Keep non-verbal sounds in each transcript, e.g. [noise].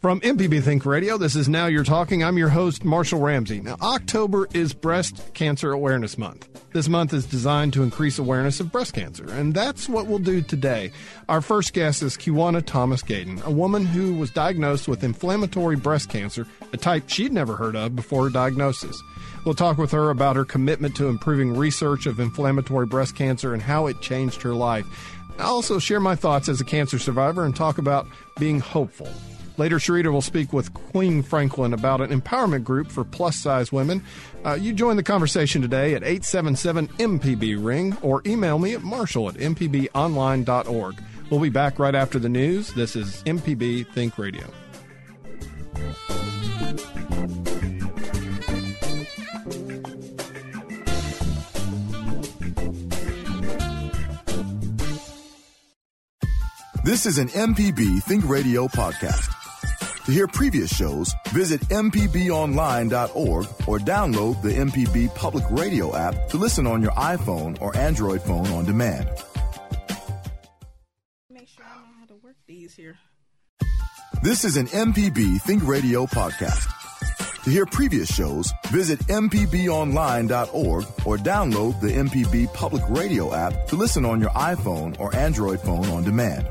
From MPB Think Radio, this is Now You're Talking. I'm your host, Marshall Ramsey. Now, October is Breast Cancer Awareness Month. This month is designed to increase awareness of breast cancer, and that's what we'll do today. Our first guest is Kiwana Thomas Gayden, a woman who was diagnosed with inflammatory breast cancer, a type she'd never heard of before her diagnosis. We'll talk with her about her commitment to improving research of inflammatory breast cancer and how it changed her life. I'll also share my thoughts as a cancer survivor and talk about being hopeful. Later, Sharita will speak with Queen Franklin about an empowerment group for plus size women. Uh, you join the conversation today at 877 MPB Ring or email me at marshall at mpbonline.org. We'll be back right after the news. This is MPB Think Radio. This is an MPB Think Radio podcast. To hear previous shows, visit MPBOnline.org or download the MPB Public Radio app to listen on your iPhone or Android phone on demand. Make sure I know how to work these here. This is an MPB Think Radio podcast. To hear previous shows, visit MPBOnline.org or download the MPB Public Radio app to listen on your iPhone or Android phone on demand.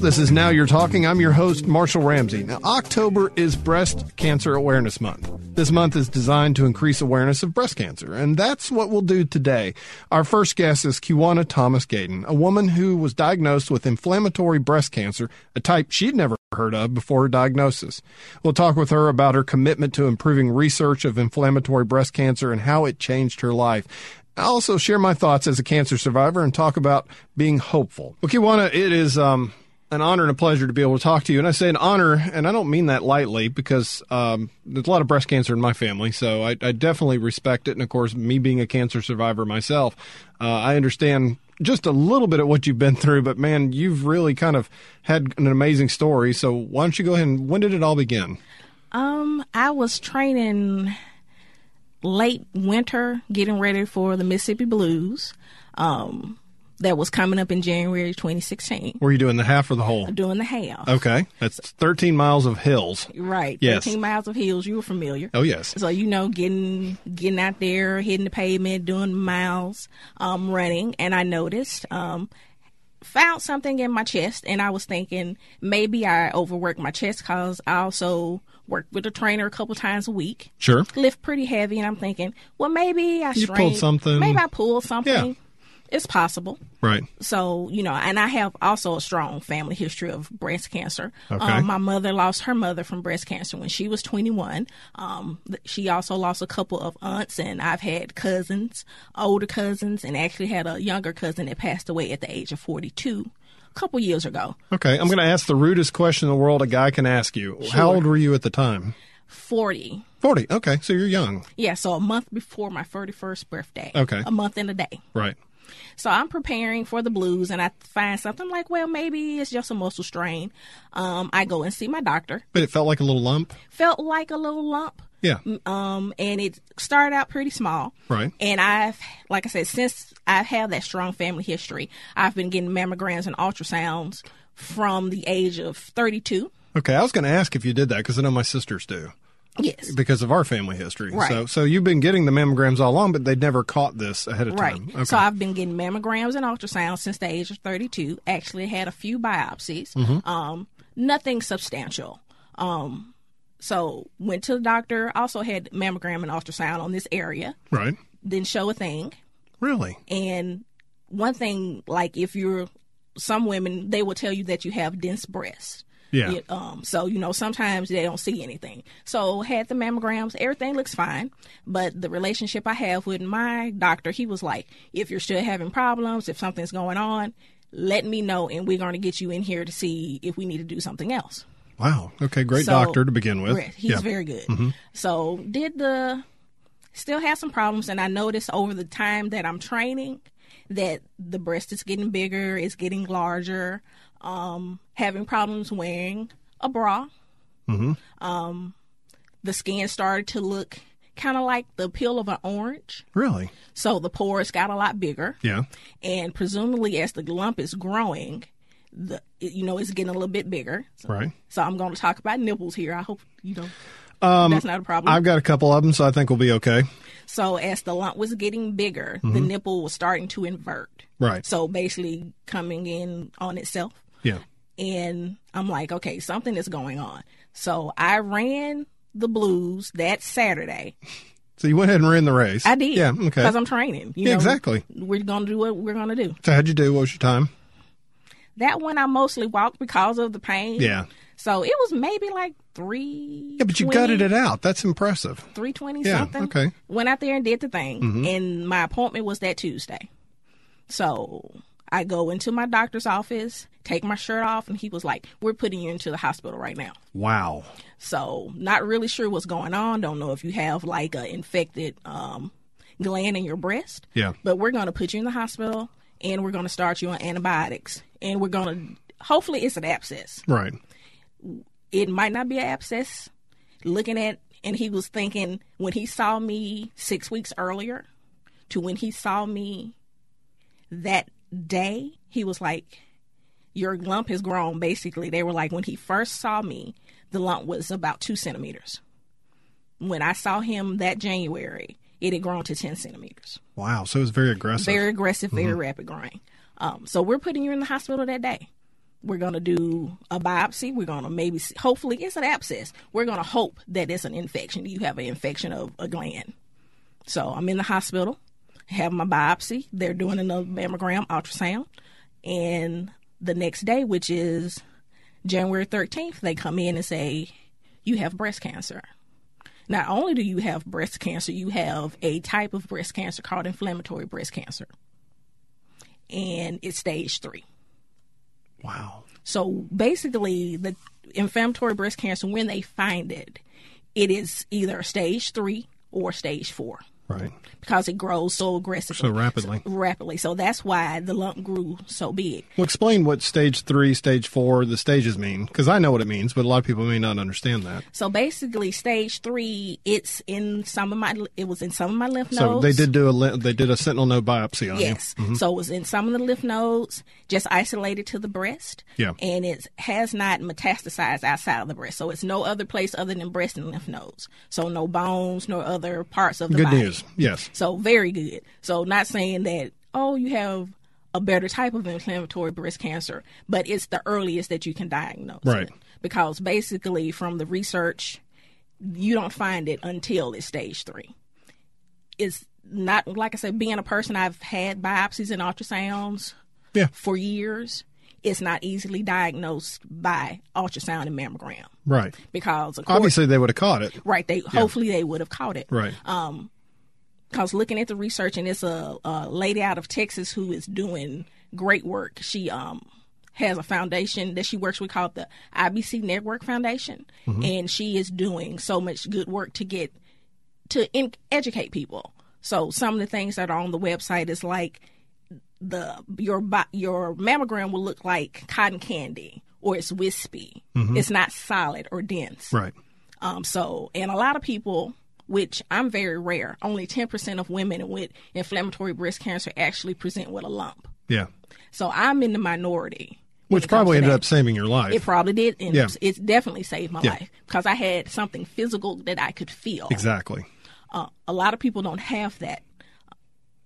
This is Now You're Talking. I'm your host, Marshall Ramsey. Now, October is Breast Cancer Awareness Month. This month is designed to increase awareness of breast cancer, and that's what we'll do today. Our first guest is Kiwana Thomas Gayden, a woman who was diagnosed with inflammatory breast cancer, a type she'd never heard of before her diagnosis. We'll talk with her about her commitment to improving research of inflammatory breast cancer and how it changed her life. I'll also share my thoughts as a cancer survivor and talk about being hopeful. Well, Kiwana, it is um, an honor and a pleasure to be able to talk to you. And I say an honor, and I don't mean that lightly because um, there's a lot of breast cancer in my family, so I, I, definitely respect it. And of course, me being a cancer survivor myself, uh, I understand just a little bit of what you've been through. But man, you've really kind of had an amazing story. So why don't you go ahead and when did it all begin? Um, I was training late winter, getting ready for the Mississippi Blues. Um, that was coming up in January 2016. Were you doing the half or the whole? Doing the half. Okay. That's 13 miles of hills. Right. Yes. 13 miles of hills. You were familiar. Oh, yes. So, you know, getting getting out there, hitting the pavement, doing miles, um, running. And I noticed, um, found something in my chest. And I was thinking maybe I overworked my chest because I also work with a trainer a couple times a week. Sure. Lift pretty heavy. And I'm thinking, well, maybe I You strained- pulled something. Maybe I pulled something. Yeah. It's possible. Right. So, you know, and I have also a strong family history of breast cancer. Okay. Um, my mother lost her mother from breast cancer when she was 21. Um, she also lost a couple of aunts, and I've had cousins, older cousins, and actually had a younger cousin that passed away at the age of 42 a couple years ago. Okay. I'm going to ask the rudest question in the world a guy can ask you. How old were you at the time? 40. 40. Okay. So you're young. Yeah, so a month before my 31st birthday. Okay. A month and a day. Right. So I'm preparing for the blues, and I find something I'm like, well, maybe it's just a muscle strain. Um, I go and see my doctor. But it felt like a little lump. Felt like a little lump. Yeah. Um, and it started out pretty small. Right. And I've, like I said, since I've had that strong family history, I've been getting mammograms and ultrasounds from the age of 32. Okay. I was going to ask if you did that because I know my sisters do Yes. because of our family history. Right. So, so you've been getting the mammograms all along, but they'd never caught this ahead of Right. time. Okay. So I've been getting mammograms and ultrasounds since the age of 32. Actually had a few biopsies. Mm-hmm. Um, nothing substantial. Um, so went to the doctor. Also had mammogram and ultrasound on this area. right. Didn't show a thing. Really? And one thing, like if you're some women, they will tell you that you have dense breasts. Yeah. It, um, so you know sometimes they don't see anything. So had the mammograms, everything looks fine. But the relationship I have with my doctor, he was like, if you're still having problems, if something's going on, let me know, and we're going to get you in here to see if we need to do something else. Wow. Okay. Great So- doctor to begin with. He's yeah. very good. So did the still have some problems, and I noticed over the time that I'm training that the breast is getting bigger, it's getting larger, um, having problems wearing a bra. Um, the skin started to look kind of like the peel of an orange. Really? So the pores got a lot bigger. Yeah. And presumably, as the lump is growing, the you know it's getting a little bit bigger. So, Right. So I'm going to talk about nipples here. I hope you know that's not a problem. I've got a couple of them, so I think we'll be okay. so as the lump was getting bigger, the nipple was starting to invert. Right. So basically, coming in on itself. Yeah. and I'm like, okay, something is going on. So I ran the blues that Saturday. So you went ahead and ran the race. I did. Yeah. Okay. Because I'm training. You Yeah, know, exactly. We're going to do what we're going to do. So how'd you do? What was your time? That one I mostly walked because of the pain. Yeah. So it was maybe like three. Yeah, but you gutted it out. That's impressive. 320 Yeah, something. okay. Mm-hmm. Went out there and did the thing. And my appointment was that Tuesday. So I go into my doctor's office, take my shirt off, and he was like, We're putting you into the hospital right now. Wow. So not really sure what's going on. Don't know if you have like a infected um, gland in your breast. Yeah. But we're going to put you in the hospital and we're going to start you on antibiotics and we're going to hopefully it's an abscess. Right. It might not be an abscess. Looking at and he was thinking when he saw me six weeks earlier to when he saw me that day, he was like, Your lump has grown. Basically, they were like, when he first saw me, the lump was about two centimeters. When I saw him that January, it had grown to 10 centimeters. Wow. So it was very aggressive. Very aggressive, very rapid growing. Um, so we're putting you in the hospital that day. We're going to do a biopsy. We're going to maybe, see, hopefully, it's an abscess. We're going to hope that it's an infection. You have an infection of a gland. So I'm in the hospital, have my biopsy. They're doing another mammogram, ultrasound. And the next day, which is January 13th, they come in and say, You have breast cancer. Not only do you have breast cancer, you have a type of breast cancer called inflammatory breast cancer. And it's stage three. wow. So basically, the inflammatory breast cancer, when they find it, it is either stage three or stage four Right. because it grows so aggressively. So rapidly. rapidly. So that's why the lump grew so big. Well, explain what stage three, stage four, the stages mean, because I know what it means, but a lot of people may not understand that. So basically, stage three, it's in some of my, it was in some of my lymph So nodes. they did do a they did a sentinel node biopsy on it. Yes. you. So it was in some of the lymph nodes, just isolated to the breast. Yeah. And it has not metastasized outside of the breast. So it's no other place other than breast and lymph nodes. So no bones, no other parts of the Good body. news. Yes. So very good. So not saying that, oh, you have a better type of inflammatory breast cancer, but it's the earliest that you can diagnose Right. it. Because basically from the research, you don't find it until it's stage three. It's not like I said, being a person I've had biopsies and ultrasounds Yeah. for years, it's not easily diagnosed by ultrasound and mammogram. Right. Because of course, Obviously, they would have caught it. right, they hopefully they would have caught it Right. Um, because looking at the research, and it's a, a lady out of Texas who is doing great work. She um has a foundation that she works with called the IBC Network Foundation, and she is doing so much good work to get to in, educate people. So some of the things that are on the website is like the your your mammogram will look like cotton candy or it's wispy. It's not solid or dense. Right. Um, so, and a lot of people, which I'm very rare, only 10% of women with inflammatory breast cancer actually present with a lump. Yeah. So I'm in the minority. Which probably ended that. up saving your life. It probably did, and Yeah. it's definitely saved my Yeah. life because I had something physical that I could feel. exactly. Uh, a lot of people don't have that.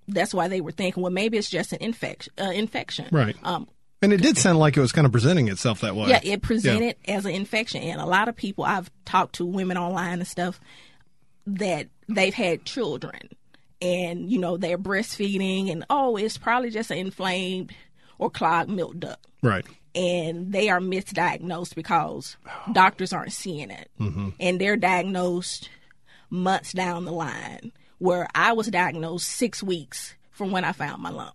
That's why they were thinking, well, maybe it's just an infection. Uh, infection, Right. Um, And it did sound like it was kind of presenting itself that way. Yeah, it presented as an infection, and a lot of people I've talked to women online and stuff that they've had children, and you know they're breastfeeding, and oh, it's probably just an inflamed or clogged milk duct, Right. and they are misdiagnosed because doctors aren't seeing it, mm-hmm. and they're diagnosed months down the line. Where I was diagnosed six weeks from when I found my lump.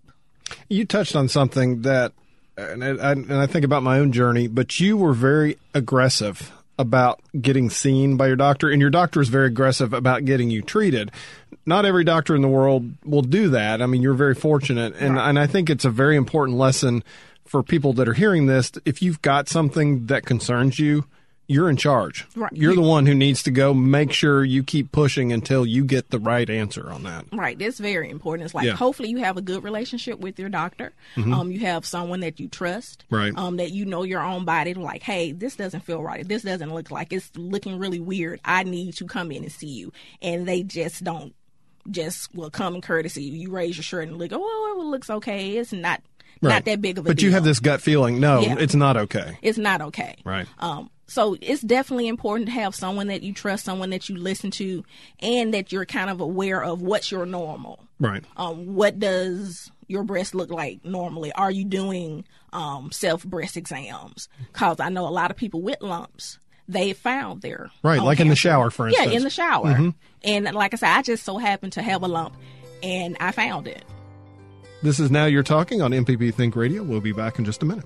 You touched on something that, and I, and I think about my own journey, but you were very aggressive about getting seen by your doctor, and your doctor is very aggressive about getting you treated. Not every doctor in the world will do that. I mean, you're very fortunate, and and I think it's a very important lesson for people that are hearing this. If you've got something that concerns you, you're in charge. Right. You're the one who needs to go make sure you keep pushing until you get the right answer on that. Right, that's very important. It's like Yeah. hopefully you have a good relationship with your doctor. Um, you have someone that you trust. Right. Um, that you know your own body. Like, hey, this doesn't feel right. This doesn't look like it's looking really weird. I need to come in and see you. And they just don't. Just will come common courtesy. You raise your shirt and look. Oh, it looks okay. It's not Right. not that big of a But deal. you have this gut feeling, no, Yeah. it's not okay. It's not okay. Right. Um, so it's definitely important to have someone that you trust, someone that you listen to, and that you're kind of aware of what's your normal. Right. Um, what does your breast look like normally? Are you doing um, self breast exams? Because I know a lot of people with lumps, they found their Right, like in the shower, for Yeah, instance. Mm-hmm. in the shower. And like I said, I just so happened to have a lump, and I found it. This is Now You're Talking on MPB Think Radio. We'll be back in just a minute.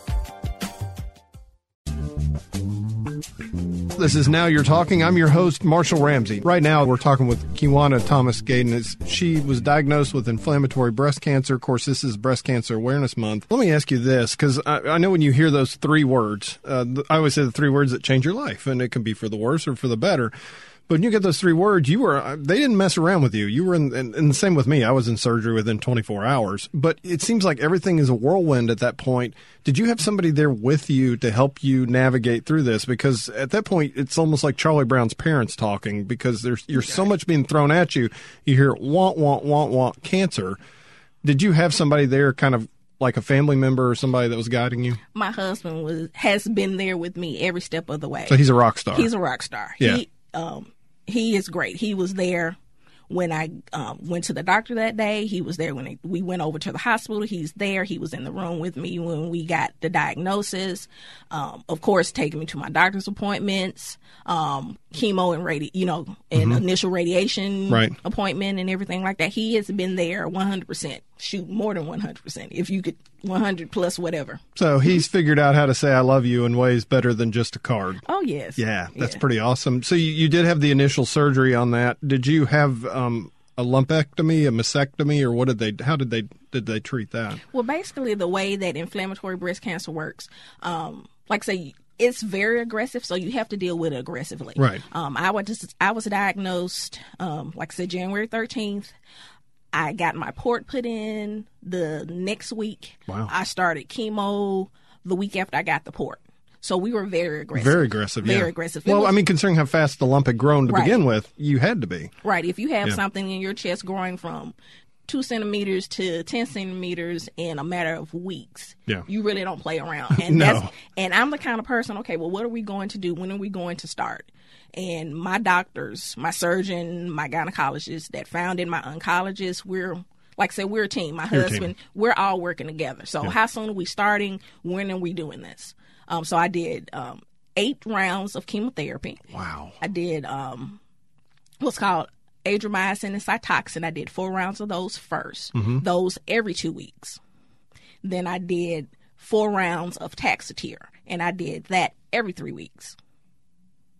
This is Now You're Talking. I'm your host, Marshall Ramsey. Right now, we're talking with Kiwana Thomas Gaden. She was diagnosed with inflammatory breast cancer. Of course, this is Breast Cancer Awareness Month. Let me ask you this, because I, I know when you hear those three words, uh, I always say the three words that change your life, and it can be for the worse or for the better. But when you get those three words, you were they didn't mess around with you. You were in, and, and the same with me. I was in surgery within 24 hours. But it seems like everything is a whirlwind at that point. Did you have somebody there with you to help you navigate through this? Because at that point, it's almost like Charlie Brown's parents talking. Because there's you're so much being thrown at you. You hear want want want want cancer. Did you have somebody there, kind of like a family member or somebody that was guiding you? My husband was has been there with me every step of the way. So he's a rock star. He's a rock star. Yeah. He um he is great. He was there when I um, went to the doctor that day. He was there when we went over to the hospital. He's there. He was in the room with me when we got the diagnosis. Um, of course, taking me to my doctor's appointments, um, chemo and radi- you know, and initial radiation Mm-hmm. Right. appointment and everything like that. He has been there 100%. Shoot, more than 100%. If you could 100 plus whatever. so he's figured out how to say "I love you" in ways better than just a card. Oh yes. Yeah, that's Yeah. pretty awesome. So you, you did have the initial surgery on that. Did you have um, a lumpectomy, a mastectomy, or what did they? How did they did they treat that? Well, basically, the way that inflammatory breast cancer works, um, like I say, it's very aggressive, so you have to deal with it aggressively. Right. Um, I was just, I was diagnosed, um, like I said, January thirteenth. I got my port put in the next week. Wow. I started chemo the week after I got the port. So we were very aggressive. Very aggressive. Very yeah. aggressive. It Well, was- I mean, considering how fast the lump had grown to Right. begin with, you had to be. Right. If you have Yeah. something in your chest growing from two centimeters to ten centimeters in a matter of weeks, Yeah. you really don't play around. [laughs] And No. that's and I'm the kind of person, okay, well what are we going to do? When are we going to start? And my doctors, my surgeon, my gynecologist that found in my oncologist, we're like I said, we're a team. My a team. husband, we're all working together. So how soon are we starting? When are we doing this? Um, so I did um, eight rounds of chemotherapy. Wow. I did um, what's called adriamycin and cytoxan. I did four rounds of those 1st mm-hmm. those every two weeks. Then I did four rounds of Taxotere, and I did that every three weeks.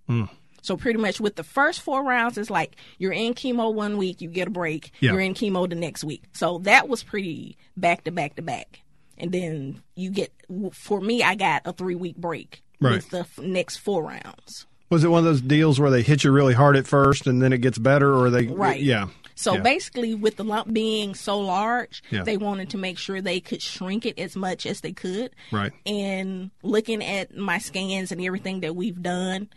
Mm. So pretty much with the first four rounds, it's like you're in chemo one week, you get a break, Yeah. you're in chemo the next week. So that was pretty back to back to back. And then you get, for me, I got a three week break Right. with the f- next four rounds. Was it one of those deals where they hit you really hard at first and then it gets better, or they? Right. Yeah. So Yeah. basically, with the lump being so large, Yeah. they wanted to make sure they could shrink it as much as they could. Right. And looking at my scans and everything that we've done,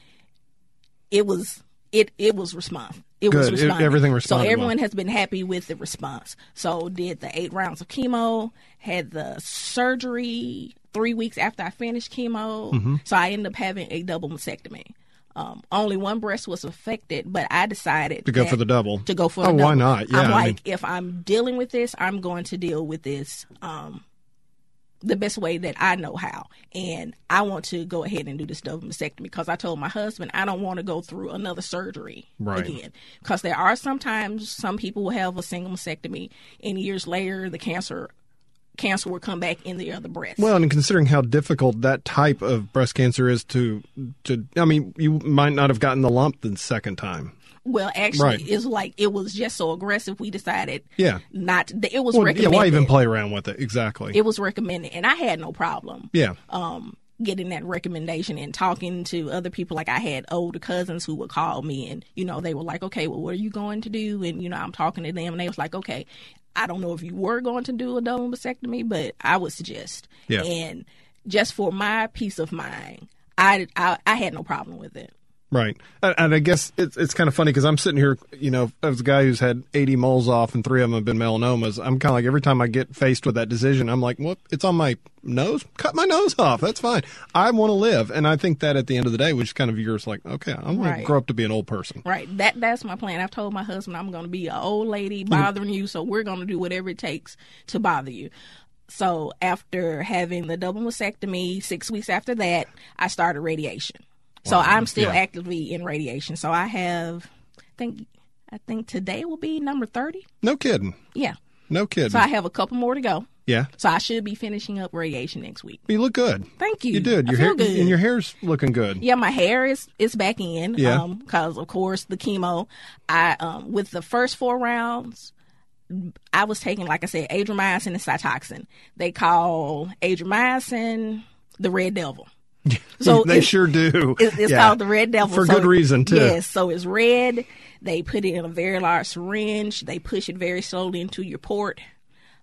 it was it it was responsive. it was Good. It- everything responded So well. everyone has been happy with the response. So did the eight rounds of chemo, had the surgery three weeks after I finished chemo. Mm-hmm. So I ended up having a double mastectomy. Um, only one breast was affected, but I decided To go for the double. To go for Oh, why not? Yeah, I'm I like, mean- if I'm dealing with this, I'm going to deal with this. Um, the best way that I know how. And I want to go ahead and do this double mastectomy because I told my husband I don't want to go through another surgery Right. again. Because there are sometimes some people will have a single mastectomy and years later the cancer cancer will come back in the other breast. Well, and considering how difficult that type of breast cancer is to, to I mean, you might not have gotten the lump the second time. Well, actually, Right. it's like it was just so aggressive. We decided Yeah. not. It was Well, yeah, recommended. why even play around with it? Exactly. It was recommended, and I had no problem. yeah. um, getting that recommendation and talking to other people. Like I had older cousins who would call me and, you know, they were like, okay, well, what are you going to do? And, you know, I'm talking to them and they was like, okay, I don't know if you were going to do a double mastectomy, but I would suggest. Yeah. And just for my peace of mind, I, I, I had no problem with it. Right. And, and I guess it's it's kind of funny because I'm sitting here, you know, as a guy who's had 80 moles off and three of them have been melanomas. I'm kind of like every time I get faced with that decision, I'm like, well, it's on my nose. Cut my nose off. That's fine. I want to live, and I think that at the end of the day, which kind of yours, like, okay, I want to Right. grow up to be an old person. Right. That that's my plan. I've told my husband I'm going to be an old lady mm-hmm. bothering you, so we're going to do whatever it takes to bother you. So after having the double mastectomy, six weeks after that, I started radiation. So I'm still Yeah. actively in radiation. So I have, I think, I think today will be number thirty. No kidding. Yeah. No kidding. So I have a couple more to go. yeah. So I should be finishing up radiation next week. You look good. Thank you. You did. I Your feel hair good. and your hair's looking good. Yeah, my hair is is back in. Yeah. Um, because of course the chemo. I um with the first four rounds, I was taking like I said, adriamycin and cytoxan. They call adriamycin the red devil. So [laughs] they sure do. It's, it's Yeah. called the red devil For So- good reason, too. Yes, so it's red. They put it in a very large syringe. They push it very slowly into your port,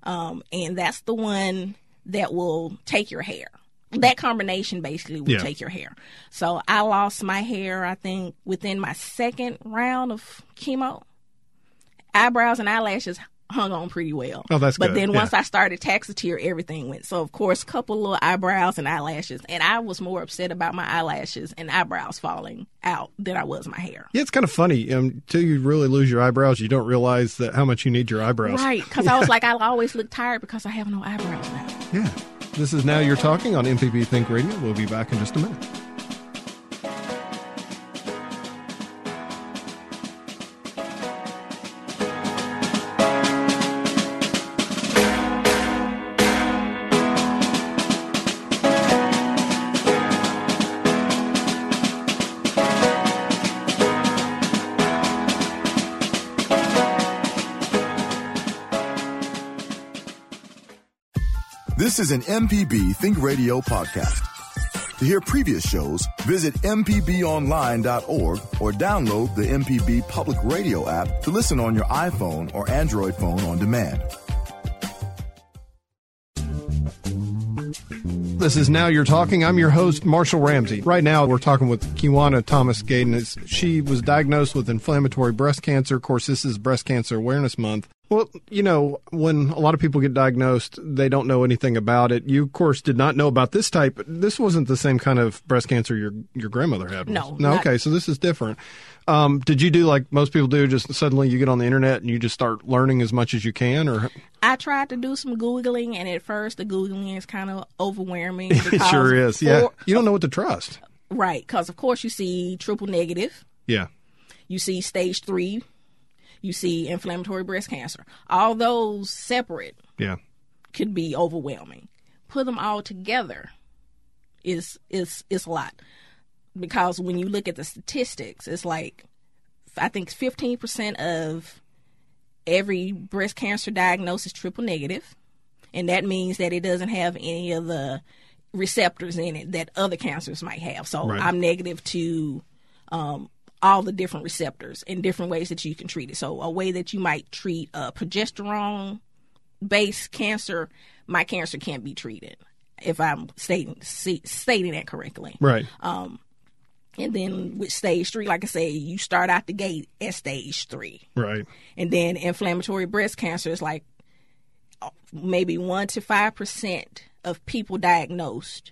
um, and that's the one that will take your hair. That combination basically will Yeah. take your hair. So I lost my hair. I think within my second round of chemo, eyebrows and eyelashes hung on pretty well. Oh, that's but good. then Yeah. once I started Taxotere, everything went. So of course, a couple little eyebrows and eyelashes, and I was more upset about my eyelashes and eyebrows falling out than I was my hair. Yeah, it's kind of funny. Um, until you really lose your eyebrows, you don't realize that how much you need your eyebrows. Right, because I [laughs] was like, I always look tired because I have no eyebrows now. Yeah. This is Now You're Talking on MPB Think Radio. We'll be back in just a minute. This is an MPB Think Radio podcast. To hear previous shows, visit MPBOnline.org or download the MPB Public Radio app to listen on your iPhone or Android phone on demand. This is Now You're Talking. I'm your host, Marshall Ramsey. Right now, we're talking with Kiwana Thomas Gaden. She was diagnosed with inflammatory breast cancer. Of course, this is Breast Cancer Awareness Month. Well, you know, when a lot of people get diagnosed, they don't know anything about it. You, of course, did not know about this type. This wasn't the same kind of breast cancer your your grandmother had. was No. No. not- Okay, so this is different. Um, did you do like most people do? Just suddenly you get on the internet and you just start learning as much as you can, or I tried to do some googling, and at first the googling is kind of overwhelming. [laughs] it sure is. Yeah, for- you don't know what to trust. right? Because of course you see triple negative, Yeah. you see stage three, you see inflammatory breast cancer. All those separate Yeah. could be overwhelming. Put them all together is is is a lot because when you look at the statistics, it's like I think fifteen percent of every breast cancer diagnosis triple negative, and that means that it doesn't have any of the receptors in it that other cancers might have. So Right. I'm negative to um, all the different receptors and different ways that you can treat it. So a way that you might treat a progesterone based cancer, my cancer can't be treated if I'm stating stating that correctly. Right. And And then with stage three, like I said, you start out the gate at stage three. Right. And then inflammatory breast cancer is like uh, maybe 1 to 5% of people diagnosed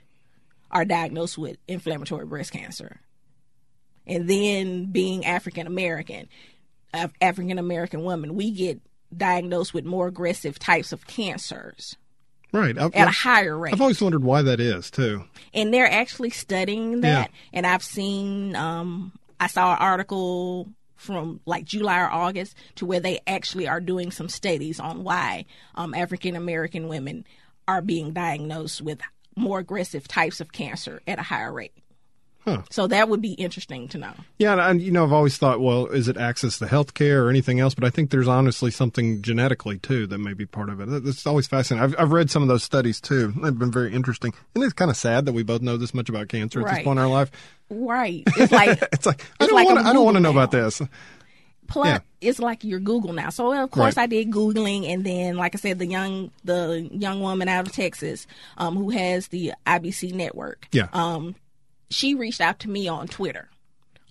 are diagnosed with inflammatory breast cancer. And then being African American, African American women, we get diagnosed with more aggressive types of cancers. Right. I've, at a higher rate. I've always wondered why that is, too. And they're actually studying that. Yeah. And I've seen, um, I saw an article from like July or August to where they actually are doing some studies on why um, African American women are being diagnosed with more aggressive types of cancer at a higher rate. Huh. So that would be interesting to know. Yeah, and you know, I've always thought, well, is it access to health care or anything else? But I think there's honestly something genetically too that may be part of it. It's always fascinating. I've, I've read some of those studies too. They've been very interesting, and it's kind of sad that we both know this much about cancer at this point in our life. Right. It's like [laughs] it's like I don't like want. I don't want to know about this. Plus, yeah. it's like your Google now. So of course right. I did googling, and then like I said, the young the young woman out of Texas, um, who has the IBC network. Yeah. Um, she reached out to me on Twitter.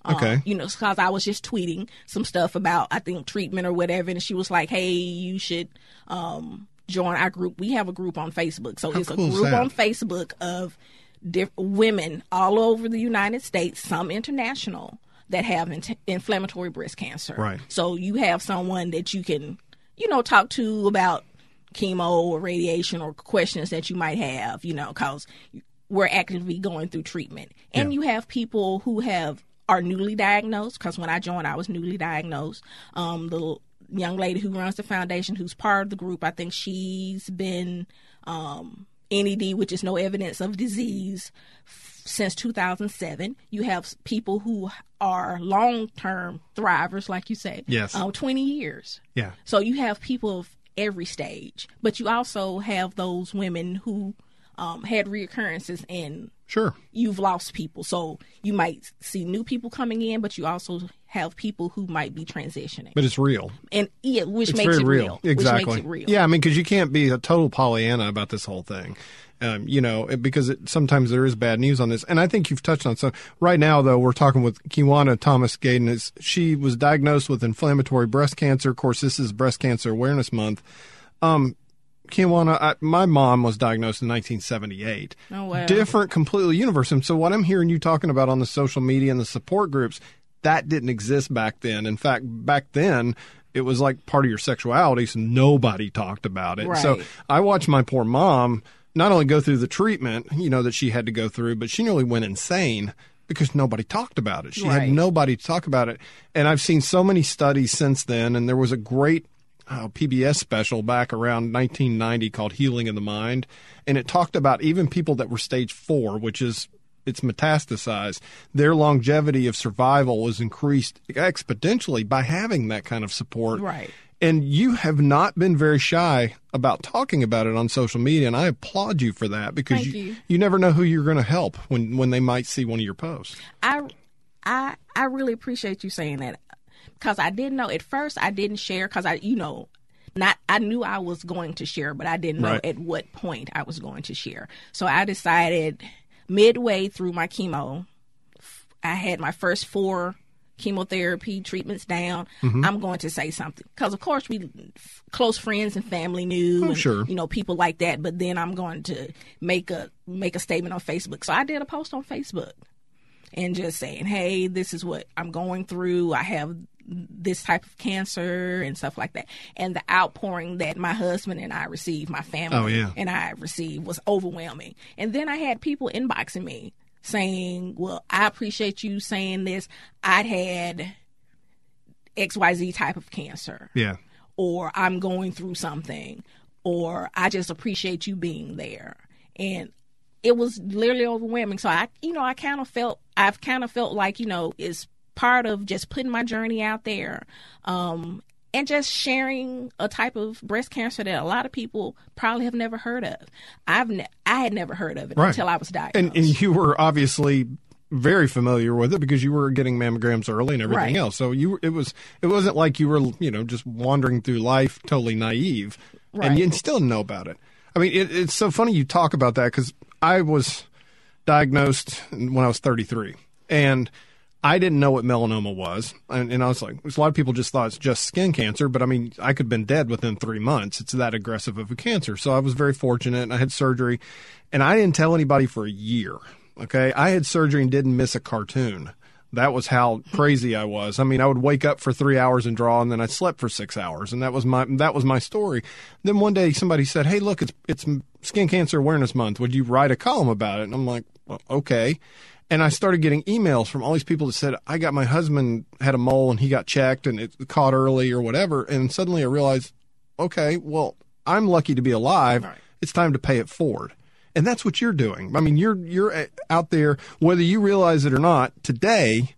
Um, okay. you know, because I was just tweeting some stuff about, I think, treatment or whatever. And she was like, hey, you should um, join our group. We have a group on Facebook. So How it's cool a group on Facebook of diff- women all over the United States, some international, that have in- inflammatory breast cancer. Right. So you have someone that you can, you know, talk to about chemo or radiation or questions that you might have, you know, because we're actively going through treatment. And yeah. you have people who have are newly diagnosed because when I joined, I was newly diagnosed. Um, the young lady who runs the foundation, who's part of the group, I think she's been um, NED, which is no evidence of disease, f- since 2007. You have people who are long term thrivers, like you said, yes, uh, 20 years. Yeah. So you have people of every stage, but you also have those women who um, had reoccurrences and sure you've lost people. So you might see new people coming in, but you also have people who might be transitioning. But it's real, and yeah, which it's makes it real. real. Exactly. It real. Yeah, I mean, because you can't be a total Pollyanna about this whole thing. Um, you know, because it, sometimes there is bad news on this. And I think you've touched on some. Right now, though, we're talking with Kiwana Thomas Gaden. Is she was diagnosed with inflammatory breast cancer. Of course, this is Breast Cancer Awareness Month. Um, Kiwana, I, my mom was diagnosed in 1978. Oh, wow. Different, completely universe. And so what I'm hearing you talking about on the social media and the support groups, that didn't exist back then. In fact, back then, it was like part of your sexuality, so nobody talked about it. Right. So I watched my poor mom not only go through the treatment, you know, that she had to go through, but she nearly went insane because nobody talked about it. She right. had nobody to talk about it. And I've seen so many studies since then, and there was a great uh, PBS special back around 1990 called Healing in the Mind, and it talked about even people that were stage four, which is it's metastasized, their longevity of survival was increased exponentially by having that kind of support. Right. And you have not been very shy about talking about it on social media, and I applaud you for that because you, you, you never know who you're going to help when when they might see one of your posts. I I I really appreciate you saying that because I didn't know at first. I didn't share because I, you know, not I knew I was going to share, but I didn't know right. at what point I was going to share. So I decided midway through my chemo, I had my first four chemotherapy treatments down. Mm-hmm. I'm going to say something because, of course, we close friends and family knew, oh, and, sure. you know, people like that. But then I'm going to make a make a statement on Facebook. So I did a post on Facebook and just saying, "Hey, this is what I'm going through. I have this type of cancer and stuff like that. And the outpouring that my husband and I received, my family oh, yeah. and I received was overwhelming. And then I had people inboxing me saying, Well, I appreciate you saying this. I'd had XYZ type of cancer. Yeah. Or I'm going through something. Or I just appreciate you being there. And it was literally overwhelming. So I, you know, I kind of felt, I've kind of felt like, you know, it's part of just putting my journey out there um, and just sharing a type of breast cancer that a lot of people probably have never heard of. I've ne- I had never heard of it right. until I was diagnosed. And, and you were obviously very familiar with it because you were getting mammograms early and everything right. else. So you it was it wasn't like you were you know just wandering through life totally naive, right. and you still know about it. I mean, it, it's so funny you talk about that because I was diagnosed when I was 33, and I didn't know what melanoma was, and, and I was like, a lot of people just thought it's just skin cancer, but I mean, I could have been dead within three months. It's that aggressive of a cancer. So I was very fortunate, and I had surgery, and I didn't tell anybody for a year. Okay, I had surgery and didn't miss a cartoon. That was how crazy I was. I mean, I would wake up for three hours and draw, and then I slept for six hours, and that was my that was my story. Then one day, somebody said, "Hey, look, it's it's Skin Cancer Awareness Month. Would you write a column about it?" And I'm like, well, "Okay." And I started getting emails from all these people that said, I got my husband had a mole and he got checked and it caught early or whatever. And suddenly I realized, okay, well, I'm lucky to be alive. Right. It's time to pay it forward. And that's what you're doing. I mean, you're, you're uh, out there, whether you realize it or not, today,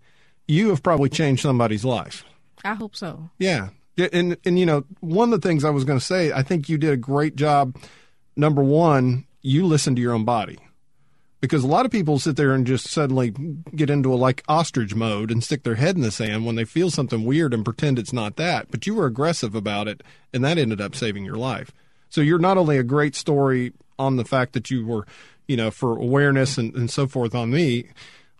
you have probably changed somebody's life. I hope so. Yeah. Yeah, And, and, you know, one of the things I was going to say, I think you did a great job. Number one, you listen to your own body because a lot of people sit there and just suddenly get into a like ostrich mode and stick their head in the sand when they feel something weird and pretend it's not that. But you were aggressive about it, and that ended up saving your life. So you're not only a great story on the fact that you were, you know, for awareness and, and so forth on me,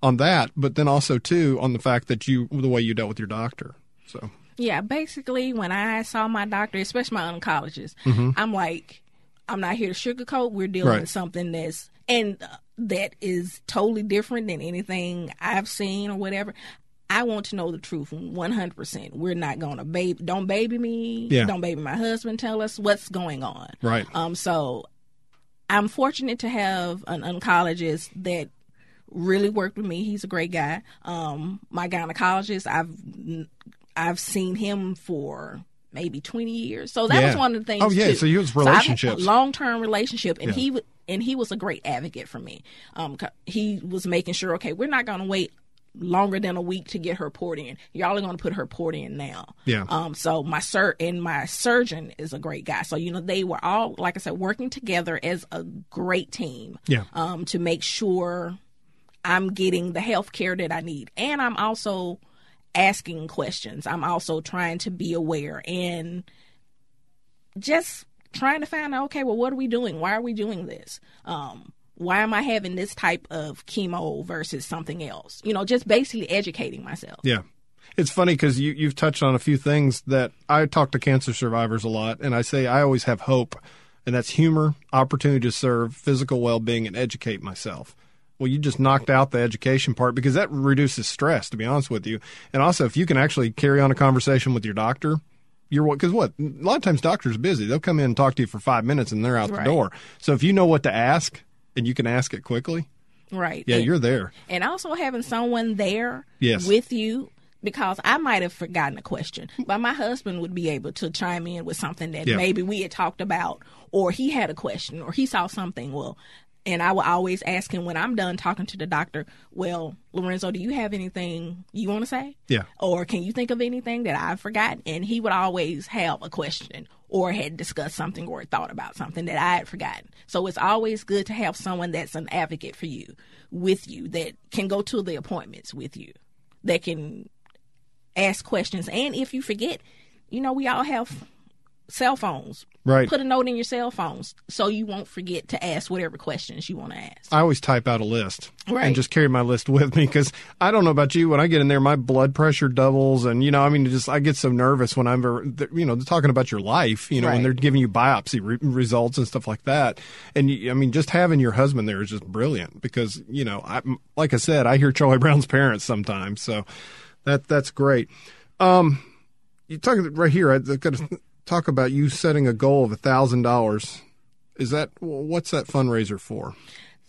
on that, but then also too on the fact that you the way you dealt with your doctor. So Yeah, basically, when I saw my doctor, especially my oncologist, mm-hmm. I'm like, I'm not here to sugarcoat. We're dealing Right. with something that's and that is totally different than anything I've seen or whatever. I want to know the truth 100%. We're not going to baby don't baby me, Yeah. don't baby my husband, tell us what's going on. right, Um so I'm fortunate to have an oncologist that really worked with me. He's a great guy. Um, my gynecologist, I've I've seen him for maybe 20 years. So that Yeah. was one of the things. Oh, yeah, too. so you was relationships. long term relationship, and Yeah. he w- and he was a great advocate for me. Um, he was making sure, okay, we're not going to wait longer than a week to get her port in. Y'all are going to put her port in now. Yeah. Um. So my sur and my surgeon is a great guy. So you know they were all, like I said, working together as a great team. Yeah. Um. To make sure I'm getting the health care that I need. And I'm also asking questions. I'm also trying to be aware and just trying to find out, okay, well, what are we doing? Why are we doing this? Um, why am I having this type of chemo versus something else? You know, just basically educating myself. Yeah. It's funny because you, you've touched on a few things that I talk to cancer survivors a lot, and I say I always have hope, and that's humor, opportunity to serve, physical well being, and educate myself. Well, you just knocked out the education part because that reduces stress, to be honest with you. And also, if you can actually carry on a conversation with your doctor, you're what? Because what? A lot of times doctors are busy. They'll come in and talk to you for five minutes and they're out the door. So if you know what to ask and you can ask it quickly, Right. yeah, And- you're there. and also having someone there Yes. with you because I might have forgotten a question, but my husband would be able to chime in with something that Yeah. maybe we had talked about, or he had a question, or he saw something. Well, and I will always ask him when I'm done talking to the doctor, well, Lorenzo, do you have anything you want to say? Yeah. Or can you think of anything that I've forgotten? And he would always have a question or had discussed something or thought about something that I had forgotten. So it's always good to have someone that's an advocate for you, with you, that can go to the appointments with you, that can ask questions. And if you forget, you know, we all have cell phones. Right. Put a note in your cell phones so you won't forget to ask whatever questions you want to ask. I always type out a list Right. and just carry my list [laughs] with me because I don't know about you. When I get in there, my blood pressure doubles, and you know, I mean, just I get so nervous when I'm, you know, talking about your life, you know, Right. and they're giving you biopsy re- results and stuff like that. And I mean, just having your husband there is just brilliant because you know, I like I said, I hear Charlie [laughs] Brown's parents sometimes, so that that's great. Um, you talking right here. I've got talk about you setting a goal of a thousand dollars. Is that what's that fundraiser for?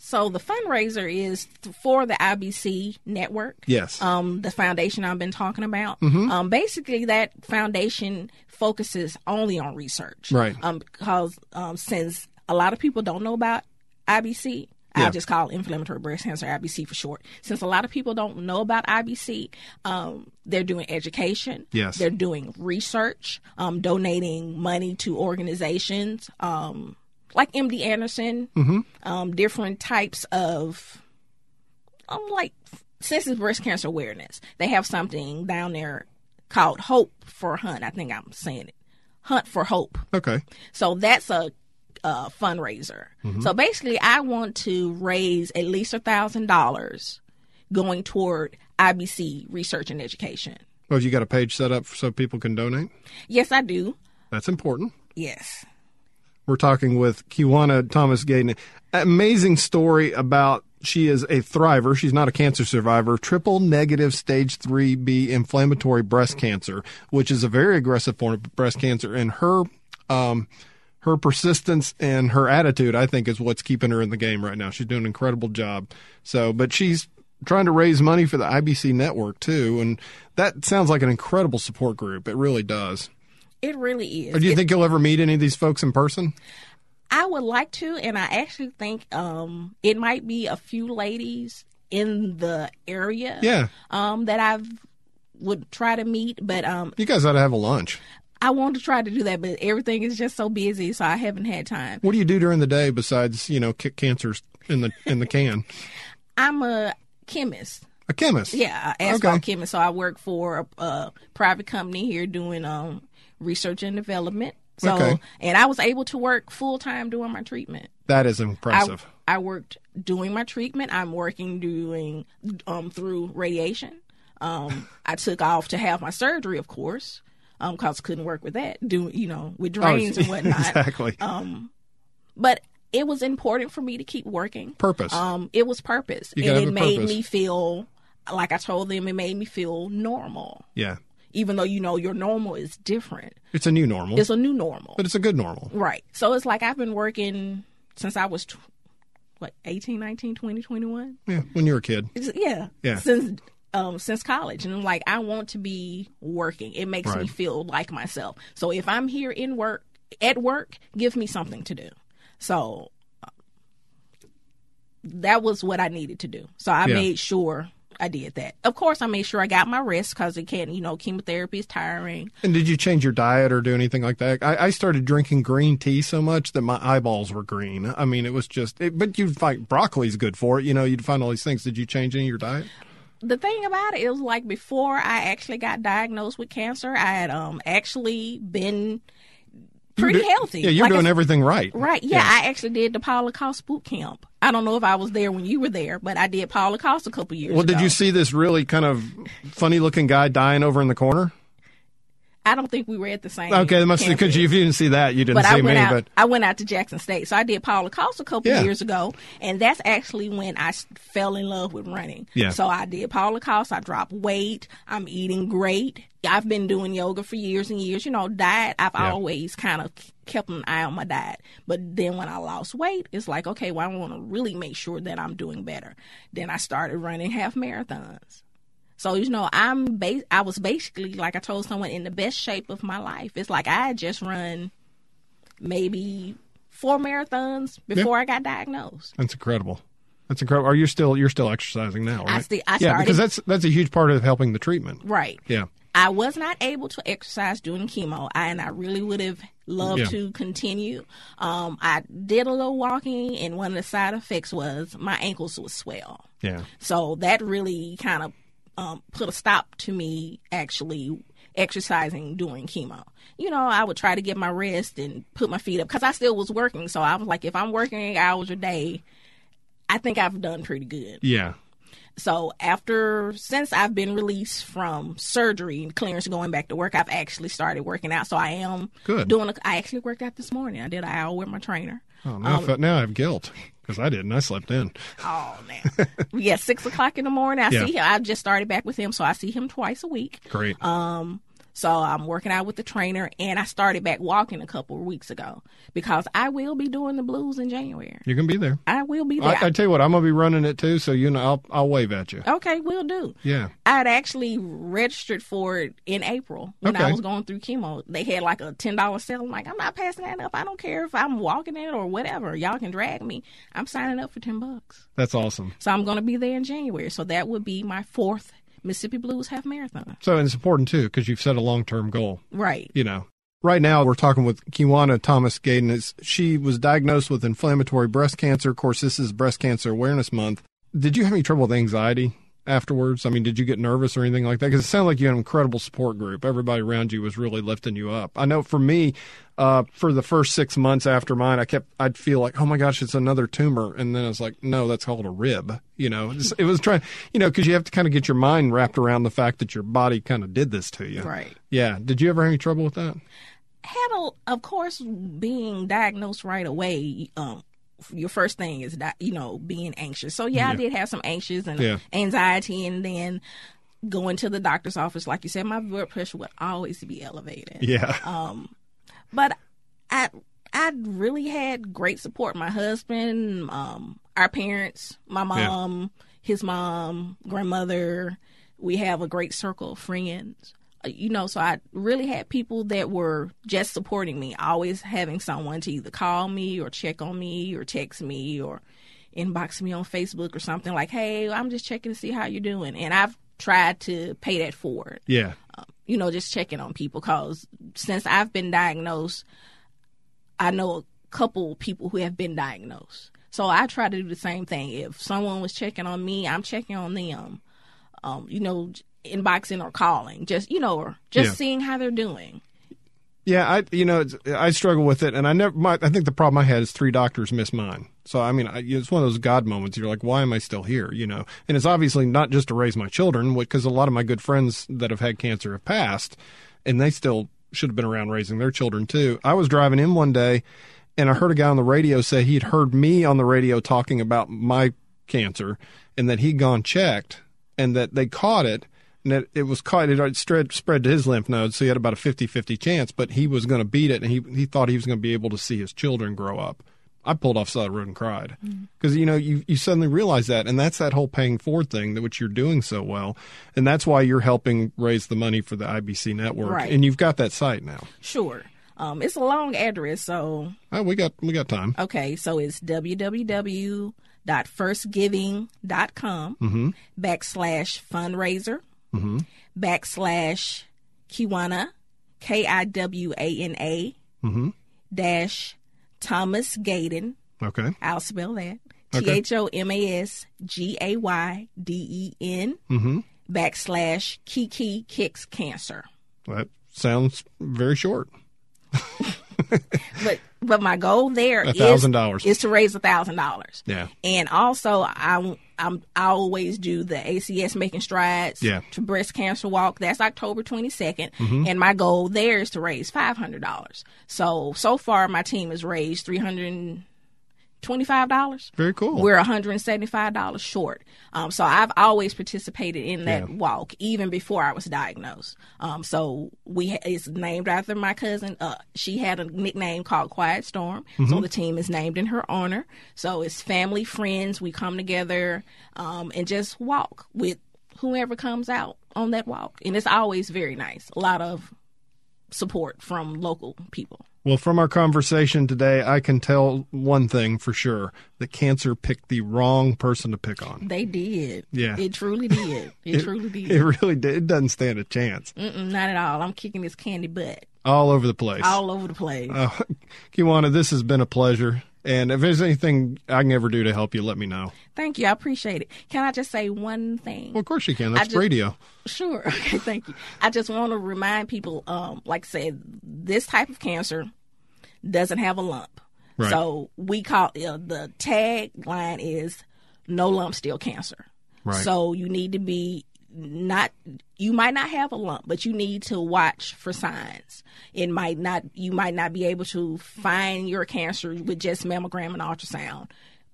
So the fundraiser is th- for the IBC network. Yes. Um, the foundation I've been talking about. Um, basically, that foundation focuses only on research. Right. Um, because um, since a lot of people don't know about IBC, Yeah. I'll just call inflammatory breast cancer IBC for short. Since a lot of people don't know about IBC, um, they're doing education. Yes. They're doing research, um, donating money to organizations um, like MD Anderson, um, different types of, um, like, since it's breast cancer awareness, they have something down there called Hope for Hunt. I think I'm saying it. Hunt for Hope. Okay. So that's a, uh fundraiser. So basically, I want to raise at least a thousand dollars going toward IBC Research and Education. Well, you got a page set up so people can donate? Yes, I do. That's important. Yes. We're talking with Kiwana Thomas Gaden. Amazing story about she is a thriver. She's not a cancer survivor. Triple negative stage 3B inflammatory breast cancer, which is a very aggressive form of breast cancer. And her, um, her persistence and her attitude, I think, is what's keeping her in the game right now. She's doing an incredible job. So, but she's trying to raise money for the IBC network too. And that sounds like an incredible support group. It really does. It really is. Or do you It- think you'll ever meet any of these folks in person? I would like to, and I actually think um, it might be a few ladies in the area Yeah. um, that I've would try to meet, but um, You guys ought to have a lunch. I want to try to do that, but everything is just so busy, so I haven't had time. What do you do during the day besides, you know, kick cancers in the in the can? [laughs] I'm a chemist. A chemist. Yeah, a asphalt Okay. chemist. So I work for a, a private company here doing um, research and development. So, Okay. and I was able to work full time doing my treatment. That is I, impressive. I worked doing my treatment. I'm working doing um, through radiation. Um, I took off to have my surgery, of course, because couldn't work with that, doing you know with drains and [laughs] whatnot. Oh, exactly. But it was important for me to keep working. Purpose. Um, it was purpose, You and it made purpose. me feel like I told them. It made me feel normal, yeah. even though you know your normal is different. It's a new normal, It's a new normal, but it's a good normal. right? So it's like I've been working since I was. Tw- what 18 19 20 21 Yeah. When you're a kid. Yeah Yeah. since um since college and I'm like I want to be working it makes me feel like myself so if I'm here in work at work give me something to do so uh, that was what I needed to do so I Yeah. made sure I did that of course I made sure I got my rest because it can't you know chemotherapy is tiring And did you change your diet or do anything like that? I, I started drinking green tea so much that my eyeballs were green. I mean, it was just. It, but you'd find broccoli's good for it. You know, you'd find all these things. Did you change any of your diet? The thing about it, it was like before I actually got diagnosed with cancer, I had um actually been pretty You're healthy. Yeah, you're Like doing everything right. Right. Yeah, I actually did the Paula Cost boot camp. I don't know if I was there when you were there, but I did Paula Cost a couple years Well, ago. did you see this really kind of funny looking guy dying over in the corner? I don't think we were at the same. Okay, must because if you didn't see that, you didn't But see I me. went out. But I went out to Jackson State, so I did Paula Cost a couple Yeah. years ago, and that's actually when I fell in love with running. Yeah. So I did Paula Cost. I dropped weight. I'm eating great. I've been doing yoga for years and years. You know, diet. I've Yeah. always kind of kept an eye on my diet. But then when I lost weight, it's like, okay, well, I want to really make sure that I'm doing better. Then I started running half marathons. So you know, I'm ba- I was basically like I told someone in the best shape of my life. It's like I had just run maybe four marathons before I got diagnosed. that's incredible. That's incredible. Are you still you're still exercising now, right? I sti- I yeah, started- because that's that's a huge part of helping the treatment. Right. Yeah. I was not able to exercise during chemo, I, and I really would have loved Yeah. to continue. Um, I did a little walking, and one of the side effects was my ankles would swell. Yeah. So that really kind of um, put a stop to me actually exercising during chemo. You know, I would try to get my rest and put my feet up because I still was working. So I was like, if I'm working eight hours a day, I think I've done pretty good. Yeah. So after since I've been released from surgery and clearance going back to work, I've actually started working out. So I am Good. doing. A, I actually worked out this morning. I did an hour with my trainer. Oh, now, Um, I, fe- now I have guilt because I didn't. I slept in. Oh man, yeah, six o'clock in the morning. I [laughs] Yeah. see him. I just started back with him, so I see him twice a week. Great. Um, so I'm working out with the trainer, and I started back walking a couple of weeks ago because I will be doing the blues in January. you can be there. I will be there. I, I tell you what, I'm gonna be running it too. So you know, I'll I'll wave at you. okay, we'll do. Yeah. I'd actually registered for it in April when I was going through chemo. They had like a ten dollar sale. I'm like, I'm not passing that up. I don't care if I'm walking it or whatever. Y'all can drag me. I'm signing up for ten bucks. That's awesome. So I'm going to be there in January. So that would be my fourth Mississippi Blues half marathon. So and it's important too because you've set a long term goal. Right. you know. Right now, we're talking with Kiwana Thomas Gayden. She was diagnosed with inflammatory breast cancer. Of course, this is Breast Cancer Awareness Month. Did you have any trouble with anxiety afterwards? I mean, did you get nervous or anything like that? Because it sounded like you had an incredible support group. Everybody around you was really lifting you up. I know for me, uh, for the first six months after mine, I kept I'd feel like, oh my gosh, it's another tumor, and then I was like, no, that's called a rib. You know, it was trying, you know, because you have to kind of get your mind wrapped around the fact that your body kind of did this to you. Right. Yeah. Did you ever have any trouble with that? had a, of course, being diagnosed right away. Um, your first thing is that you know being anxious. So yeah, I did have some anxious and Yeah. anxiety, and then going to the doctor's office, like you said, my blood pressure would always be elevated. Yeah. Um, but I I really had great support. My husband, um, our parents, my mom, his mom, grandmother. We have a great circle of friends. Uh, You know, so I really had people that were just supporting me, always having someone to either call me or check on me or text me or inbox me on Facebook or something like, "Hey, I'm just checking to see how you're doing." And I've tried to pay that forward yeah. you know, just checking on people because since I've been diagnosed, I know a couple people who have been diagnosed. So I try to do the same thing. If someone was checking on me, I'm checking on them. Um, you know, inboxing or calling, just you know, or just Yeah. seeing how they're doing. Yeah, I you know it's, I struggle with it, and I never. My, I think the problem I had is three doctors missed mine. So I mean, I, it's one of those God moments. You're like, why am I still here? You know, and it's obviously not just to raise my children, because a lot of my good friends that have had cancer have passed, and they still should have been around raising their children too. I was driving in one day, and I heard a guy on the radio say he'd heard me on the radio talking about my cancer, and that he'd gone checked, and that they caught it and it, it was caught. It had spread, spread to his lymph nodes, so he had about a 50-50 chance. But he was going to beat it, and he he thought he was going to be able to see his children grow up. I pulled off side of the road and cried mm-hmm. because you know you you suddenly realize that, and that's that whole paying forward thing that which you're doing so well, and that's why you're helping raise the money for the IBC network, Right. and you've got that site now. Sure. Um, it's a long address, so Oh, we got we got time. Okay, so it's www.firstgiving.com mm-hmm. backslash fundraiser Mm-hmm. backslash Kiwana, K I W A N A mm-hmm. dash Thomas Gayden. Okay, I'll spell that. T H O M A S G A Y D E N mm-hmm. backslash Kiki Kicks Cancer. that sounds very short. [laughs] But but my goal there is $1,000. is to raise a thousand dollars. Yeah. And also, I I'm I always do the ACS Making Strides Yeah. to Breast Cancer Walk. That's October 22nd, mm-hmm. and my goal there is to raise five hundred dollars. So so far, my team has raised three hundred twenty five dollars. Very cool. We're one hundred seventy five dollars short. Um, so I've always participated in that Yeah. walk even before I was diagnosed. Um, so we ha- it's named after my cousin. Uh, she had a nickname called Quiet Storm, so the team is named in her honor. So it's family, friends. We come together um, and just walk with whoever comes out on that walk, and it's always very nice. A lot of support from local people. Well, from our conversation today, I can tell one thing for sure: that cancer picked the wrong person to pick on. They did. Yeah. It truly did. It, [laughs] truly did. It really did. It doesn't stand a chance. Mm-mm, not at all. I'm kicking this candy butt All over the place. all over the place. Uh, [laughs] Kiwana, this has been a pleasure. And if there's anything I can ever do to help you, let me know. Thank you. I appreciate it. Can I just say one thing? Well, of course you can. That's just- radio. Sure. [laughs] Okay, thank you. I just want to remind people, um, like I said, this type of cancer doesn't have a lump. Right. So we call uh, the tagline is no lump, still cancer. Right. So you need to be not you might not have a lump but you need to watch for signs. It might not you might not be able to find your cancer with just mammogram and ultrasound.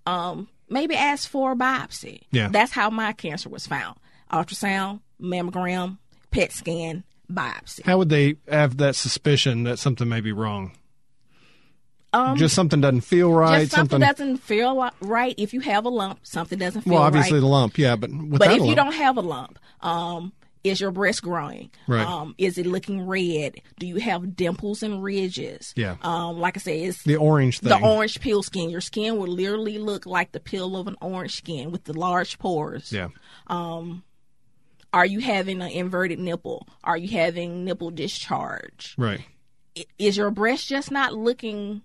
Um maybe ask for a biopsy. Yeah. that's how my cancer was found. Ultrasound mammogram PET scan biopsy. How would they have that suspicion that something may be wrong? Um Just something doesn't feel right. just something, doesn't feel right if you have a lump something doesn't feel well, obviously right the lump, yeah, but But if you don't have a lump, um, is your breast growing? Right. Um, is it looking red? Do you have dimples and ridges? Yeah. Um, like I said, it's the orange thing. the orange peel skin. Your skin will literally look like the peel of an orange skin with the large pores. yeah, Are you having an inverted nipple? Are you having nipple discharge? right. Is your breast just not looking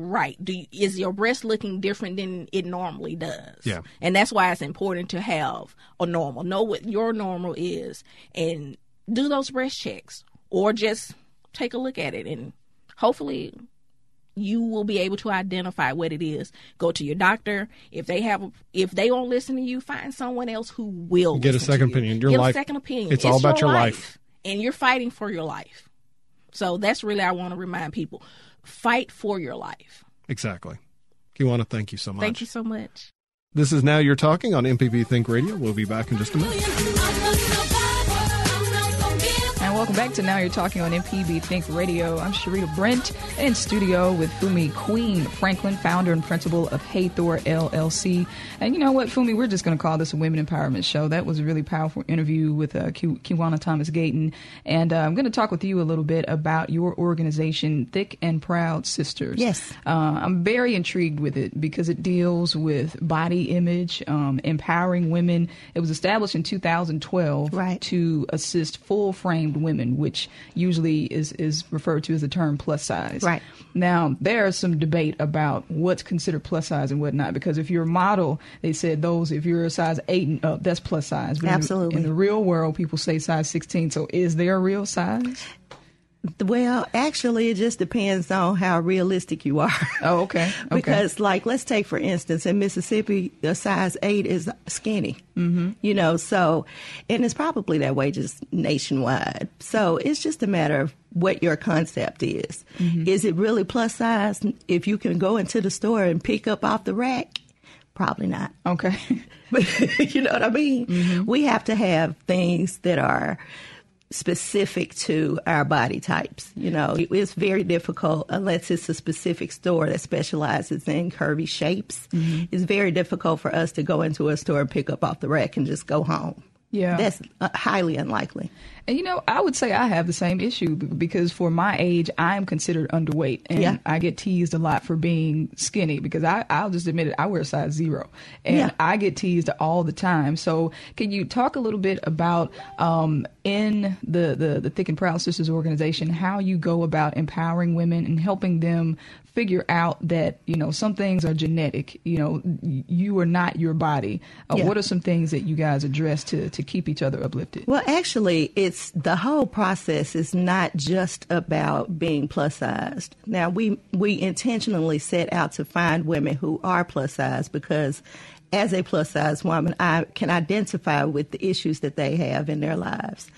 right. Do you, is your breast looking different than it normally does? Yeah. And that's why it's important to have a normal. Know what your normal is and do those breast checks or just take a look at it and hopefully you will be able to identify what it is. Go to your doctor. If they have, if they won't listen to you, find someone else who will Get a second you. opinion. Your Get life- a second opinion. it's all about your life. and you're fighting for your life. So that's really I want to remind people: fight for your life. Exactly. Kiwana, thank you so much. Thank you so much. This is Now You're Talking on MPB Think Radio. We'll be back in just a minute. Welcome back to Now You're Talking on MPB Think Radio. I'm Sharita Brent in studio with Fumi Queen Franklin, founder and principal of Hathor LLC. And you know what, Fumi, we're just going to call this a women empowerment show. That was a really powerful interview with uh, Ki- Kiwana Thomas Gayden. And uh, I'm going to talk with you a little bit about your organization, Thick and Proud Sisters. Yes. Uh, I'm very intrigued with it because it deals with body image, um, empowering women. It was established in 2012 Right. to assist full framed women, which usually is, is referred to as the term plus size. Right. Now, there's some debate about what's considered plus size and whatnot, because if you're a model, they said those, if you're a size 8 and up, that's plus size. But in the- Absolutely. In the real world, people say size 16. So is there a real size? Well, actually, it just depends on how realistic you are. [laughs] Oh, okay. [laughs] Okay. because, like, let's take for instance, in Mississippi, a size eight is skinny. Mm-hmm. You know, so, and it's probably that way just nationwide. So it's just a matter of what your concept is. Mm-hmm. Is it really plus size? If you can go into the store and pick up off the rack, probably not. Okay. But [laughs] you know what I mean? We have to have things that are specific to our body types. You know, it's very difficult unless it's a specific store that specializes in curvy shapes. It's very difficult for us to go into a store and pick up off the rack and just go home. Yeah. That's uh, highly unlikely. You know, I would say I have the same issue because for my age, I am considered underweight, and Yeah. I get teased a lot for being skinny because I, I'll just admit it, I wear a size zero, and Yeah. I get teased all the time. So, can you talk a little bit about um, in the, the the Thick and Proud Sisters organization how you go about empowering women and helping them figure out that you know some things are genetic. You know, you are not your body. Uh, Yeah. What are some things that you guys address to to keep each other uplifted? Well, actually, it's the whole process is not just about being plus sized. Now, we we intentionally set out to find women who are plus sized because as a plus size woman, I can identify with the issues that they have in their lives.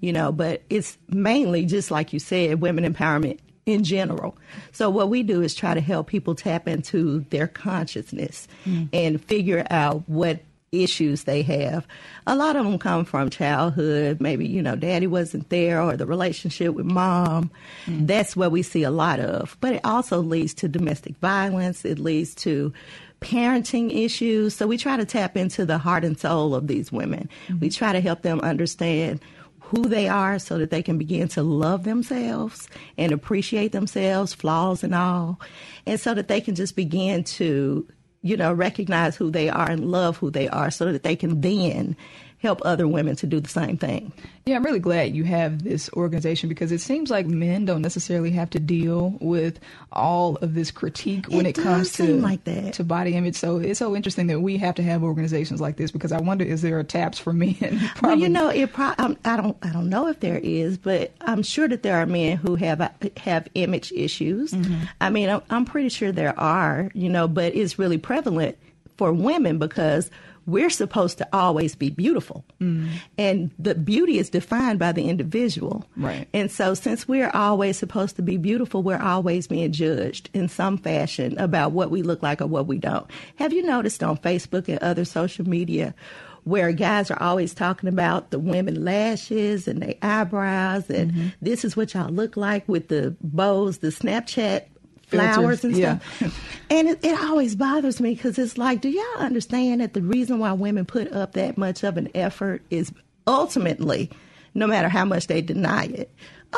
You know, but it's mainly just like you said, women empowerment in general. So what we do is try to help people tap into their consciousness mm. and figure out what issues they have. A lot of them come from childhood. Maybe, you know, daddy wasn't there or the relationship with mom. Mm. That's what we see a lot of. But it also leads to domestic violence. It leads to parenting issues. So we try to tap into the heart and soul of these women. We mm-hmm. try to help them understand who they are so that they can begin to love themselves and appreciate themselves, flaws and all, and so that they can just begin to, you know, recognize who they are and love who they are so that they can then help other women to do the same thing. Yeah, I'm really glad you have this organization because it seems like men don't necessarily have to deal with all of this critique when It it, comes to like that. to body image. So it's so interesting that we have to have organizations like this because I wonder is there a taps for men? [laughs] Well, you know, it. Pro- um, I don't. I don't know if there is, but I'm sure that there are men who have have image issues. I mean, I'm, I'm pretty sure there are. You know, but it's really prevalent for women because we're supposed to always be beautiful, and the beauty is defined by the individual. Right. And so, since we're always supposed to be beautiful, we're always being judged in some fashion about what we look like or what we don't. Have you noticed on Facebook and other social media where guys are always talking about the women lashes and their eyebrows and Mm-hmm. this is what y'all look like with the bows, the Snapchat flowers and yeah. stuff. and it, it always bothers me because it's like, do y'all understand that the reason why women put up that much of an effort is ultimately, no matter how much they deny it,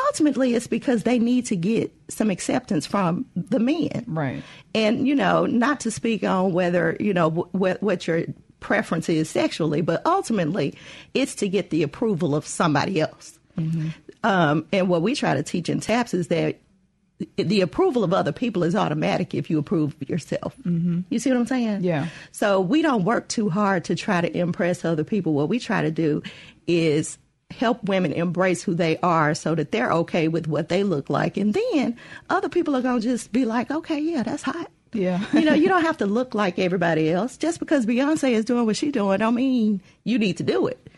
ultimately it's because they need to get some acceptance from the men. Right. And, you know, not to speak on whether, you know, wh- what your preference is sexually, but ultimately it's to get the approval of somebody else. Um, and what we try to teach in TAPS is that the approval of other people is automatic if you approve of yourself. Mm-hmm. You see what I'm saying? Yeah. So we don't work too hard to try to impress other people. What we try to do is help women embrace who they are so that they're okay with what they look like. And then other people are going to just be like, okay, yeah, that's hot. Yeah. [laughs] you know, you don't have to look like everybody else. Just because Beyonce is doing what she's doing, don't mean you need to do it.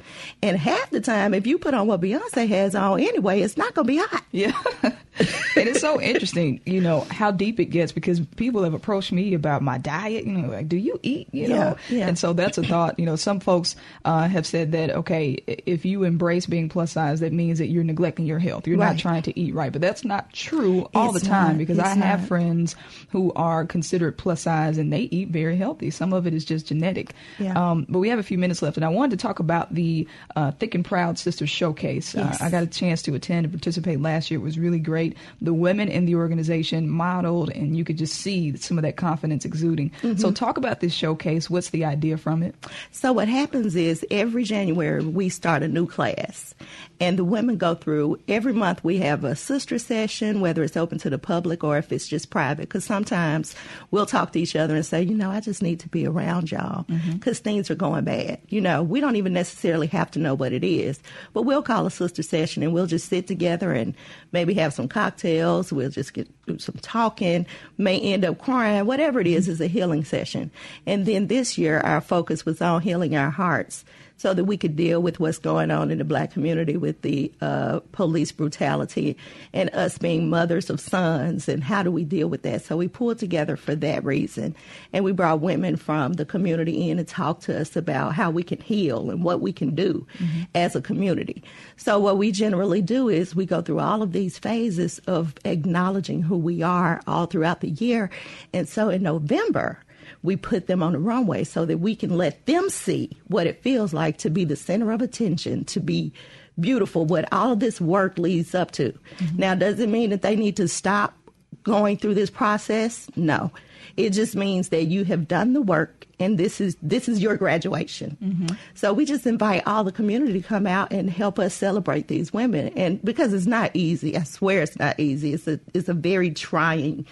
And half the time, if you put on what Beyonce has on anyway, it's not going to be hot. Yeah. [laughs] and it's so interesting, you know, how deep it gets because people have approached me about my diet, you know, like, do you eat, you know? Yeah, yeah. And so that's a thought, you know, some folks uh, have said that, okay, if you embrace being plus size, that means that you're neglecting your health. You're Right. not trying to eat right. But that's not true all It's the time not. because I have not. friends who are considered plus size and they eat very healthy. Some of it is just genetic. Yeah. Um, but we have a few minutes left, and I wanted to talk about the uh, Thick and Proud Sisters Showcase. Yes. Uh, I got a chance to attend and participate last year. It was really great. The women in the organization modeled, and you could just see some of that confidence exuding. Mm-hmm. So, talk about this showcase. What's the idea from it? So what happens is every January we start a new class, and the women go through. Every month we have a sister session, whether it's open to the public or if it's just private. Because sometimes we'll talk to each other and say, you know, I just need to be around y'all because things are going bad. You know, we don't even necessarily have to know what it is, but we'll call a sister session and we'll just sit together and maybe have some cocktails. We'll just get do some talking. May end up crying. Whatever it is, is a healing session. And then this year our focus was on healing our hearts so that we could deal with what's going on in the black community with the uh, police brutality and us being mothers of sons and how do we deal with that. So we pulled together for that reason. And we brought women from the community in to talk to us about how we can heal and what we can do as a community. So what we generally do is we go through all of these phases of acknowledging who we are all throughout the year. And so in November, we put them on the runway so that we can let them see what it feels like to be the center of attention, to be beautiful, what all of this work leads up to. Mm-hmm. Now, does it mean that they need to stop going through this process? No. It just means that you have done the work and this is this is your graduation. Mm-hmm. So we just invite all the community to come out and help us celebrate these women. And because it's not easy, I swear it's not easy. It's a it's a very trying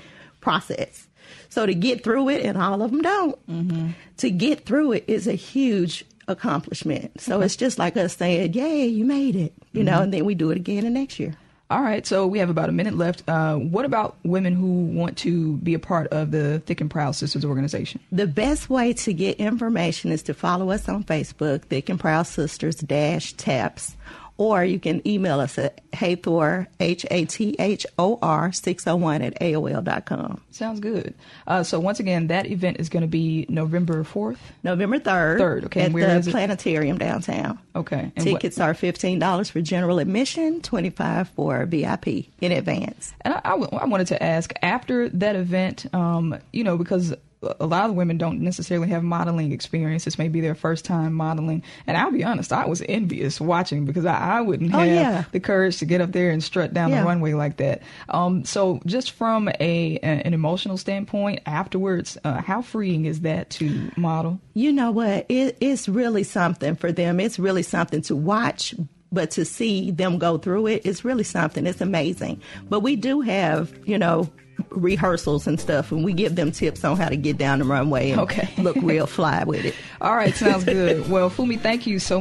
process. So to get through it, and all of them don't, to get through it is a huge accomplishment. So it's just like us saying, "Yay, you made it!" You know, and then we do it again the next year. All right, so we have about a minute left. Uh, what about women who want to be a part of the Thick and Proud Sisters organization? The best way to get information is to follow us on Facebook, Thick and Proud Sisters Dash Taps, or you can email us at Hathor, H A T H O R 601 at AOL dot com. Sounds good. Uh, so once again, that event is going to be November fourth. November 3rd. Third, okay, At the is it? planetarium downtown. Okay. And what- Tickets are $15 for general admission, 25 for VIP in advance. And I, I w- I wanted to ask after that event, um, you know, because a lot of women don't necessarily have modeling experience. This may be their first time modeling. And I'll be honest, I was envious watching because I, I wouldn't Oh, have yeah. the courage to get up there and strut down Yeah. the runway like that. Um, so, just from a, an emotional standpoint, afterwards, uh, how freeing is that to model? You know what? It, it's really something for them. It's really something to watch, but to see them go through it, it's really something. It's amazing. But we do have, you know, rehearsals and stuff, and we give them tips on how to get down the runway and Okay. look real fly with it. All right, sounds good. [laughs] well, Fumi, thank you so